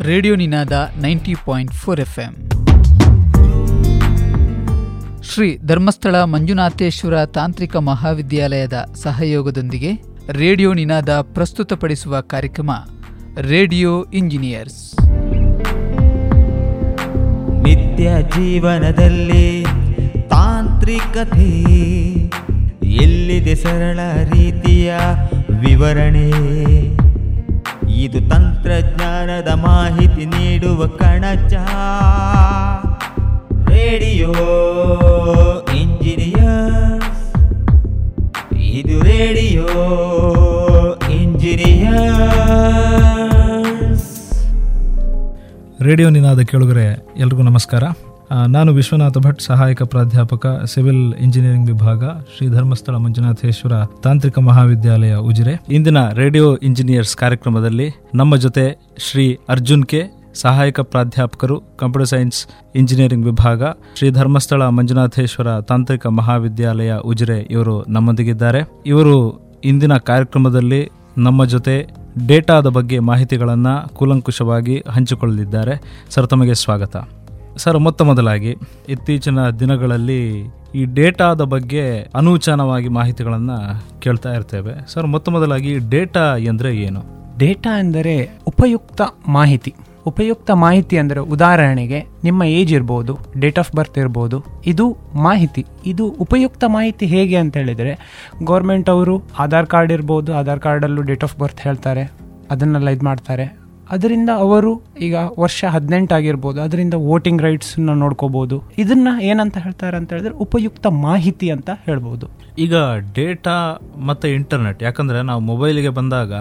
Radio Ninaad ninety point four F M Shri Dharmasthala Manjunatheshwara ತಾಂತ್ರಿಕ ಮಹಾವಿದ್ಯಾಲಯದ ಸಹಯೋಗದೊಂದಿಗೆ radio ನಿನಾದ ಪ್ರಸ್ತುತಪಡಿಸುವ ಕಾರ್ಯಕ್ರಮ, ರೇಡಿಯೋ ಇಂಜಿನಿಯರ್ಸ್. ನಿತ್ಯ ಜೀವನದಲ್ಲಿ ತಾಂತ್ರಿಕತೆ ಎಲ್ಲಿದೆ ಸರಳ ರೀತಿಯ ವಿವರಣೆ? ಇದು ತಂತ್ರಜ್ಞಾನದ ಮಾಹಿತಿ ನೀಡುವ ಕಣಜ. Radio engineers. ಇದು ರೇಡಿಯೋ ಇಂಜಿನಿಯರ್ಸ್. ರೇಡಿಯೋ ನಿನಾದ ಕೇಳುಗರೆ, ಎಲ್ರಿಗೂ ನಮಸ್ಕಾರ. ನಾನು ವಿಶ್ವನಾಥ ಭಟ್, ಸಹಾಯಕ ಪ್ರಾಧ್ಯಾಪಕ, ಸಿವಿಲ್ ಇಂಜಿನಿಯರಿಂಗ್ ವಿಭಾಗ, ಶ್ರೀ ಧರ್ಮಸ್ಥಳ ಮಂಜುನಾಥೇಶ್ವರ ತಾಂತ್ರಿಕ ಮಹಾವಿದ್ಯಾಲಯ, ಉಜಿರೆ. ಇಂದಿನ ರೇಡಿಯೋ ಇಂಜಿನಿಯರ್ಸ್ ಕಾರ್ಯಕ್ರಮದಲ್ಲಿ ನಮ್ಮ ಜೊತೆ ಶ್ರೀ ಅರ್ಜುನ್ ಕೆ, ಸಹಾಯಕ ಪ್ರಾಧ್ಯಾಪಕರು, ಕಂಪ್ಯೂಟರ್ ಸೈನ್ಸ್ ಇಂಜಿನಿಯರಿಂಗ್ ವಿಭಾಗ, ಶ್ರೀ ಧರ್ಮಸ್ಥಳ ಮಂಜುನಾಥೇಶ್ವರ ತಾಂತ್ರಿಕ ಮಹಾವಿದ್ಯಾಲಯ, ಉಜಿರೆ ಇವರು ನಮ್ಮೊಂದಿಗಿದ್ದಾರೆ. ಇವರು ಇಂದಿನ ಕಾರ್ಯಕ್ರಮದಲ್ಲಿ ನಮ್ಮ ಜೊತೆ ಡೇಟಾದ ಬಗ್ಗೆ ಮಾಹಿತಿಗಳನ್ನು ಕೂಲಂಕುಷವಾಗಿ ಹಂಚಿಕೊಳ್ಳಲಿದ್ದಾರೆ. ಸರ್, ತಮಗೆ ಸ್ವಾಗತ. ಸರ್ ಮೊತ್ತ ಮೊದಲಾಗಿ ಇತ್ತೀಚಿನ ದಿನಗಳಲ್ಲಿ ಈ ಡೇಟಾದ ಬಗ್ಗೆ ಅನೂಚಾನವಾಗಿ ಮಾಹಿತಿಗಳನ್ನು ಕೇಳ್ತಾ ಇರ್ತೇವೆ. ಸರ್ ಮೊತ್ತ ಮೊದಲಾಗಿ ಡೇಟಾ ಎಂದರೆ ಏನು? ಡೇಟಾ ಎಂದರೆ ಉಪಯುಕ್ತ ಮಾಹಿತಿ. ಉಪಯುಕ್ತ ಮಾಹಿತಿ ಅಂದರೆ ಉದಾಹರಣೆಗೆ ನಿಮ್ಮ ಏಜ್ ಇರ್ಬೋದು, ಡೇಟ್ ಆಫ್ ಬರ್ತ್ ಇರ್ಬೋದು, ಇದು ಮಾಹಿತಿ. ಇದು ಉಪಯುಕ್ತ ಮಾಹಿತಿ ಹೇಗೆ ಅಂತ ಹೇಳಿದರೆ, ಗೌರ್ಮೆಂಟ್ ಅವರು ಆಧಾರ್ ಕಾರ್ಡ್ ಇರ್ಬೋದು, ಆಧಾರ್ ಕಾರ್ಡಲ್ಲೂ ಡೇಟ್ ಆಫ್ ಬರ್ತ್ ಹೇಳ್ತಾರೆ, ಅದನ್ನೆಲ್ಲ ಇದು ಮಾಡ್ತಾರೆ ಅದರಿಂದ ಅವರು ಈಗ ವರ್ಷ ಹದಿನೆಂಟಾಗಿರ್ಬೋದು ಅದರಿಂದ ವೋಟಿಂಗ್ ರೈಟ್ಸನ್ನ ನೋಡ್ಕೋಬಹುದು ಇದನ್ನ ಏನಂತ ಹೇಳ್ತಾರೆ ಅಂತ ಹೇಳಿದ್ರೆ ಉಪಯುಕ್ತ ಮಾಹಿತಿ ಅಂತ ಹೇಳ್ಬೋದು. ಈಗ ಡೇಟಾ ಮತ್ತು ಇಂಟರ್ನೆಟ್ ಯಾಕಂದರೆ ನಾವು ಮೊಬೈಲಿಗೆ ಬಂದಾಗ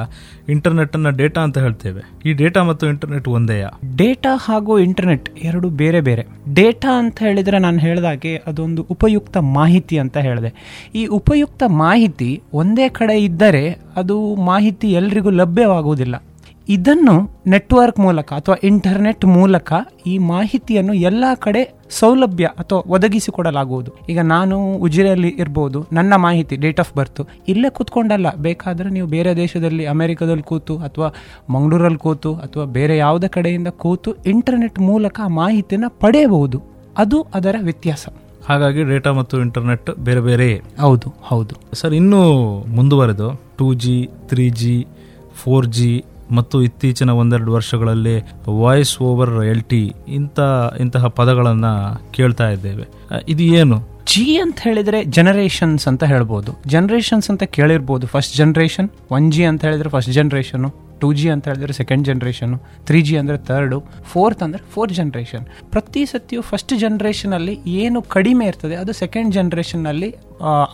ಇಂಟರ್ನೆಟ್ಟನ್ನು ಡೇಟಾ ಅಂತ ಹೇಳ್ತೇವೆ. ಈ ಡೇಟಾ ಮತ್ತು ಇಂಟರ್ನೆಟ್ ಒಂದೇಯ ಡೇಟಾ ಹಾಗೂ ಇಂಟರ್ನೆಟ್ ಎರಡು ಬೇರೆ ಬೇರೆ. ಡೇಟಾ ಅಂತ ಹೇಳಿದರೆ ನಾನು ಹೇಳಿದಾಗೆ ಅದೊಂದು ಉಪಯುಕ್ತ ಮಾಹಿತಿ ಅಂತ ಹೇಳಿದೆ. ಈ ಉಪಯುಕ್ತ ಮಾಹಿತಿ ಒಂದೇ ಕಡೆ ಇದ್ದರೆ ಅದು ಮಾಹಿತಿ ಎಲ್ರಿಗೂ ಲಭ್ಯವಾಗುವುದಿಲ್ಲ. ಇದನ್ನು ನೆಟ್ವರ್ಕ್ ಮೂಲಕ ಅಥವಾ ಇಂಟರ್ನೆಟ್ ಮೂಲಕ ಈ ಮಾಹಿತಿಯನ್ನು ಎಲ್ಲ ಕಡೆ ಸೌಲಭ್ಯ ಅಥವಾ ಒದಗಿಸಿಕೊಡಲಾಗುವುದು. ಈಗ ನಾನು ಉಜಿರೆಯಲ್ಲಿ ಇರ್ಬೋದು ನನ್ನ ಮಾಹಿತಿ ಡೇಟ್ ಆಫ್ ಬರ್ತ್ ಇಲ್ಲೇ ಕೂತ್ಕೊಂಡಲ್ಲ. ಬೇಕಾದರೆ ನೀವು ಬೇರೆ ದೇಶದಲ್ಲಿ ಅಮೆರಿಕದಲ್ಲಿ ಕೂತು ಅಥವಾ ಮಂಗಳೂರಲ್ಲಿ ಕೂತು ಅಥವಾ ಬೇರೆ ಯಾವುದೇ ಕಡೆಯಿಂದ ಕೂತು ಇಂಟರ್ನೆಟ್ ಮೂಲಕ ಆ ಮಾಹಿತಿನ ಪಡೆಯಬಹುದು. ಅದು ಅದರ ವ್ಯತ್ಯಾಸ. ಹಾಗಾಗಿ ಡೇಟಾ ಮತ್ತು ಇಂಟರ್ನೆಟ್ ಬೇರೆ ಬೇರೆ ಹೌದು ಹೌದು. ಸರ್ ಇನ್ನೂ ಮುಂದುವರೆದು. Two G three G four G ಮತ್ತು ಇತ್ತೀಚಿನ ಒಂದೆರಡು ವರ್ಷಗಳಲ್ಲಿ ವಾಯ್ಸ್ ಓವರ್ ಎಲ್ ಟಿ ಇಂಥ, ಇಂತಹ ಪದಗಳನ್ನು ಕೇಳ್ತಾ ಇದ್ದೇವೆ. ಇದು ಏನು? ಜಿ ಅಂತ ಹೇಳಿದ್ರೆ ಜನರೇಷನ್ಸ್ ಅಂತ ಹೇಳ್ಬೋದು. ಜನರೇಷನ್ಸ್ ಅಂತ ಕೇಳಿರ್ಬೋದು ಫಸ್ಟ್ ಜನ್ರೇಷನ್ ಒನ್ ಜಿ ಅಂತ ಹೇಳಿದ್ರೆ ಫಸ್ಟ್ ಜನರೇಷನು ಟೂ ಜಿ ಅಂತ ಹೇಳಿದ್ರೆ ಸೆಕೆಂಡ್ ಜನ್ರೇಷನು ತ್ರೀ ಜಿ ಅಂದರೆ ಥರ್ಡು ಫೋರ್ತ್ ಅಂದರೆ ಫೋರ್ತ್ ಜನ್ರೇಷನ್ ಪ್ರತಿ ಸತಿಯು ಫಸ್ಟ್ ಜನ್ರೇಷನಲ್ಲಿ ಏನು ಕಡಿಮೆ ಇರ್ತದೆ ಅದು ಸೆಕೆಂಡ್ ಜನ್ರೇಷನಲ್ಲಿ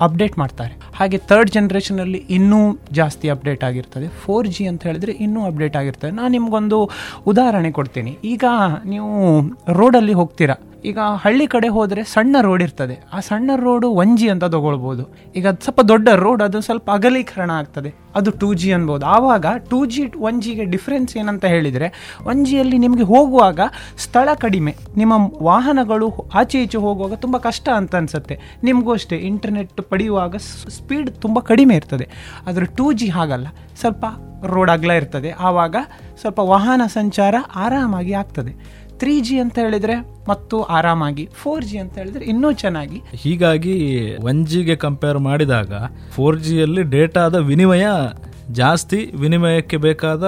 ಅಪ್ಡೇಟ್ ಮಾಡ್ತಾರೆ. ಹಾಗೆ ಥರ್ಡ್ ಜನ್ರೇಷನಲ್ಲಿ ಇನ್ನೂ ಜಾಸ್ತಿ ಅಪ್ಡೇಟ್ ಆಗಿರ್ತದೆ. ಫೋರ್ ಜಿ ಅಂತ ಹೇಳಿದ್ರೆ ಇನ್ನೂ ಅಪ್ಡೇಟ್ ಆಗಿರ್ತದೆ. ನಾನು ನಿಮ್ಗೊಂದು ಉದಾಹರಣೆ ಕೊಡ್ತೀನಿ. ಈಗ ನೀವು ರೋಡಲ್ಲಿ ಹೋಗ್ತೀರಾ. ಈಗ ಹಳ್ಳಿ ಕಡೆ ಹೋದರೆ ಸಣ್ಣ ರೋಡ್ ಇರ್ತದೆ. ಆ ಸಣ್ಣ ರೋಡು ಒನ್ ಜಿ ಅಂತ ತಗೊಳ್ಬೋದು. ಈಗ ಅದು ಸ್ವಲ್ಪ ದೊಡ್ಡ ರೋಡ್ ಅದು ಸ್ವಲ್ಪ ಅಗಲೀಕರಣ ಆಗ್ತದೆ. ಅದು ಟೂ ಜಿ ಅನ್ಬೋದು. ಆವಾಗ ಟೂ ಜಿ ಒನ್ ಜಿಗೆ ಡಿಫ್ರೆನ್ಸ್ ಏನಂತ ಹೇಳಿದರೆ ಒನ್ ಜಿಯಲ್ಲಿ ನಿಮಗೆ ಹೋಗುವಾಗ ಸ್ಥಳ ಕಡಿಮೆ, ನಿಮ್ಮ ವಾಹನಗಳು ಆಚೆ ಈಚೆ ಹೋಗುವಾಗ ತುಂಬ ಕಷ್ಟ ಅಂತ ಅನಿಸುತ್ತೆ. ನಿಮಗೂ ಅಷ್ಟೇ ಇಂಟರ್ನೆಟ್ ಪಡೆಯುವಾಗ ಸ್ಪೀಡ್ ತುಂಬ ಕಡಿಮೆ ಇರ್ತದೆ. ಆದರೆ ಟೂ ಜಿ ಹಾಗಲ್ಲ. ಸ್ವಲ್ಪ ರೋಡ್ ಅಗಲ ಇರ್ತದೆ. ಆವಾಗ ಸ್ವಲ್ಪ ವಾಹನ ಸಂಚಾರ ಆರಾಮಾಗಿ ಆಗ್ತದೆ. ತ್ರೀ ಜಿ ಅಂತ ಹೇಳಿದ್ರೆ ಮತ್ತು ಆರಾಮಾಗಿ ಫೋರ್ ಜಿ ಅಂತ ಹೇಳಿದ್ರೆ ಇನ್ನೂ ಚೆನ್ನಾಗಿ. ಹೀಗಾಗಿ ಒನ್ ಜಿಗೆ ಕಂಪೇರ್ ಮಾಡಿದಾಗ ಫೋರ್ ಜಿಯಲ್ಲಿ ಡೇಟಾದ ವಿನಿಮಯ ಜಾಸ್ತಿ, ವಿನಿಮಯಕ್ಕೆ ಬೇಕಾದ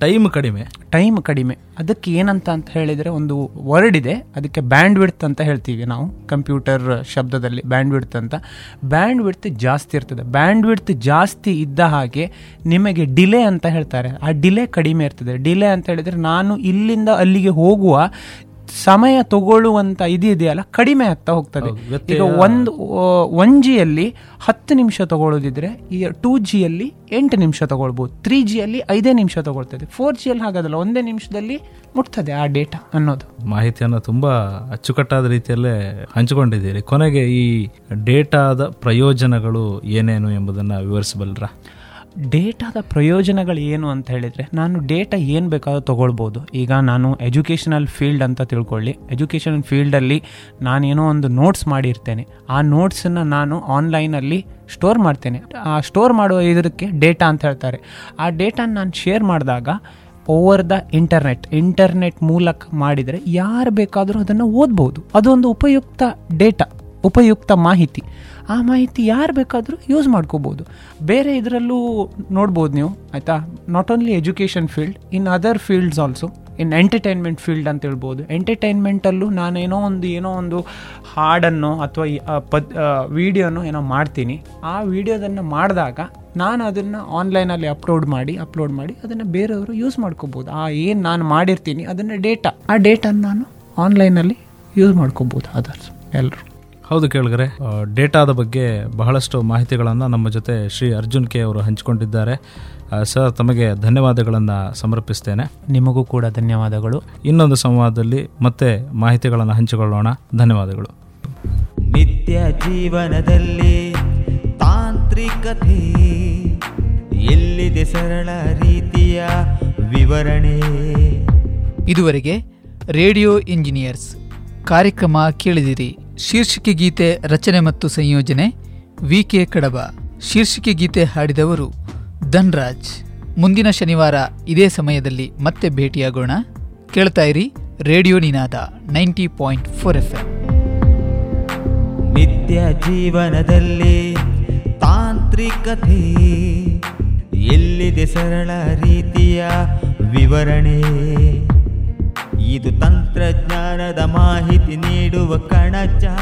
ಟೈಮ್ ಕಡಿಮೆ. ಟೈಮ್ ಕಡಿಮೆ. ಅದಕ್ಕೆ ಏನಂತ ಅಂತ ಹೇಳಿದರೆ ಒಂದು ವರ್ಡ್ ಇದೆ. ಅದಕ್ಕೆ ಬ್ಯಾಂಡ್ ವಿಡ್ತ್ ಅಂತ ಹೇಳ್ತೀವಿ ನಾವು. ಕಂಪ್ಯೂಟರ್ ಶಬ್ದದಲ್ಲಿ ಬ್ಯಾಂಡ್ ವಿಡ್ತ್ ಅಂತ. ಬ್ಯಾಂಡ್ ವಿಡ್ತ್ ಜಾಸ್ತಿ ಇರ್ತದೆ. ಬ್ಯಾಂಡ್ ವಿಡ್ತ್ ಜಾಸ್ತಿ ಇದ್ದ ಹಾಗೆ ನಿಮಗೆ ಡಿಲೇ ಅಂತ ಹೇಳ್ತಾರೆ. ಆ ಡಿಲೇ ಕಡಿಮೆ ಇರ್ತದೆ. ಡಿಲೇ ಅಂತ ಹೇಳಿದರೆ ನಾನು ಇಲ್ಲಿಂದ ಅಲ್ಲಿಗೆ ಹೋಗುವ ಸಮಯ ತಗೊಳ್ಳುವಂತ ಇದು ಇದೆಯಲ್ಲ ಕಡಿಮೆ ಆಗ್ತಾ ಹೋಗ್ತದೆ. ಈಗ ಒಂದು ಒನ್ ಜಿಯಲ್ಲಿ ಹತ್ತು ನಿಮಿಷ ತಗೊಳ್ಳೋದಿದ್ರೆ ಈ ಟೂ ಜಿಯಲ್ಲಿ ಎಂಟು ನಿಮಿಷ ತಗೊಳ್ಬೋದು ತ್ರೀ ಜಿಯಲ್ಲಿ ಐದೇ ನಿಮಿಷ ತಗೊಳ್ತದೆ. ಫೋರ್ ಜಿಯಲ್ಲಿ ಹಾಗಾದಲ್ಲ ಒಂದೇ ನಿಮಿಷದಲ್ಲಿ ಮುಟ್ತದೆ ಆ ಡೇಟಾ ಅನ್ನೋದು. ಮಾಹಿತಿಯನ್ನು ತುಂಬಾ ಅಚ್ಚುಕಟ್ಟಾದ ರೀತಿಯಲ್ಲೇ ಹಂಚಿಕೊಂಡಿದ್ದೀರಿ. ಕೊನೆಗೆ ಈ ಡೇಟಾದ ಪ್ರಯೋಜನಗಳು ಏನೇನು ಎಂಬುದನ್ನು ವಿವರಿಸಬಲ್ಲರಾ ಡೇಟಾದ ಪ್ರಯೋಜನಗಳು ಏನು ಅಂತ ಹೇಳಿದರೆ, ನಾನು ಡೇಟಾ ಏನು ಬೇಕಾದ್ರೂ ತೊಗೊಳ್ಬೋದು. ಈಗ ನಾನು ಎಜುಕೇಷನಲ್ ಫೀಲ್ಡ್ ಅಂತ ತಿಳ್ಕೊಳ್ಳಿ. ಎಜುಕೇಷನಲ್ ಫೀಲ್ಡಲ್ಲಿ ನಾನೇನೋ ಒಂದು ನೋಟ್ಸ್ ಮಾಡಿರ್ತೇನೆ. ಆ ನೋಟ್ಸನ್ನು ನಾನು ಆನ್ಲೈನಲ್ಲಿ ಸ್ಟೋರ್ ಮಾಡ್ತೇನೆ. ಆ ಸ್ಟೋರ್ ಮಾಡುವ ಇದಕ್ಕೆ ಡೇಟಾ ಅಂತ ಹೇಳ್ತಾರೆ. ಆ ಡೇಟಾನ ನಾನು ಶೇರ್ ಮಾಡಿದಾಗ ಓವರ್ ದ ಇಂಟರ್ನೆಟ್ ಇಂಟರ್ನೆಟ್ ಮೂಲಕ ಮಾಡಿದರೆ ಯಾರು ಬೇಕಾದರೂ ಅದನ್ನು ಓದ್ಬೋದು. ಅದೊಂದು ಉಪಯುಕ್ತ ಡೇಟಾ. ಉಪಯುಕ್ತ ಮಾಹಿತಿ. ಆ ಮಾಹಿತಿ ಯಾರು ಬೇಕಾದರೂ ಯೂಸ್ ಮಾಡ್ಕೋಬೋದು. ಬೇರೆ ಇದರಲ್ಲೂ ನೋಡ್ಬೋದು ನೀವು, ಆಯಿತಾ? Not only education field in other fields also in entertainment field ಅಂತ ಹೇಳ್ಬೋದು. ಎಂಟರ್ಟೈನ್ಮೆಂಟಲ್ಲೂ ನಾನೇನೋ ಒಂದು, ಏನೋ ಒಂದು ಹಾಡನ್ನು ಅಥವಾ ಪದ್ ವೀಡಿಯೋನೋ ಏನೋ ಮಾಡ್ತೀನಿ. ಆ ವೀಡಿಯೋದನ್ನು ಮಾಡಿದಾಗ ನಾನು ಅದನ್ನು ಆನ್ಲೈನಲ್ಲಿ ಅಪ್ಲೋಡ್ ಮಾಡಿ ಅಪ್ಲೋಡ್ ಮಾಡಿ ಅದನ್ನು ಬೇರೆಯವರು ಯೂಸ್ ಮಾಡ್ಕೋಬೋದು. ಆ ಏನು ನಾನು ಮಾಡಿರ್ತೀನಿ ಅದನ್ನು ಡೇಟಾ ಆ ಡೇಟನ್ನು ನಾನು ಆನ್ಲೈನಲ್ಲಿ ಯೂಸ್ ಮಾಡ್ಕೋಬೋದು ಅದರ್ಸ್ ಎಲ್ಲರೂ ಹೌದು ಕೇಳಿದ್ರೆ ಡೇಟಾದ ಬಗ್ಗೆ ಬಹಳಷ್ಟು ಮಾಹಿತಿಗಳನ್ನು ನಮ್ಮ ಜೊತೆ ಶ್ರೀ ಅರ್ಜುನ್ ಕೆ ಅವರು ಹಂಚಿಕೊಂಡಿದ್ದಾರೆ. ಸರ್ ತಮಗೆ ಧನ್ಯವಾದಗಳನ್ನು ಸಮರ್ಪಿಸ್ತೇನೆ. ನಿಮಗೂ ಕೂಡ ಧನ್ಯವಾದಗಳು. ಇನ್ನೊಂದು ಸಂವಾದದಲ್ಲಿ ಮತ್ತೆ ಮಾಹಿತಿಗಳನ್ನು ಹಂಚಿಕೊಳ್ಳೋಣ. ಧನ್ಯವಾದಗಳು. ನಿತ್ಯ ಜೀವನದಲ್ಲಿ ತಾಂತ್ರಿಕತೆ ಎಲ್ಲಿದೆ ಸರಳ ರೀತಿಯ ವಿವರಣೆ? ಇದುವರೆಗೆ ರೇಡಿಯೋ ಇಂಜಿನಿಯರ್ಸ್ ಕಾರ್ಯಕ್ರಮ ಕೇಳಿದಿರಿ. ಶೀರ್ಷಿಕೆ ಗೀತೆ ರಚನೆ ಮತ್ತು ಸಂಯೋಜನೆ ವಿ ಕೆ ಕಡಬ. ಶೀರ್ಷಿಕೆ ಗೀತೆ ಹಾಡಿದವರು ಧನ್ರಾಜ್. ಮುಂದಿನ ಶನಿವಾರ ಇದೇ ಸಮಯದಲ್ಲಿ ಮತ್ತೆ ಭೇಟಿಯಾಗೋಣ. ಕೇಳ್ತಾ ಇರಿ radio Ninaad ninety point four F ನಿತ್ಯ ಜೀವನದಲ್ಲಿ ತಾಂತ್ರಿಕತೆ, ಎಲ್ಲಿದೆ ಸರಳ ರೀತಿಯ ವಿವರಣೆ? ಇದು ತಂತ್ರಜ್ಞಾನದ ಮಾಹಿತಿ ನೀಡುವ ರೇಡಿಯೋ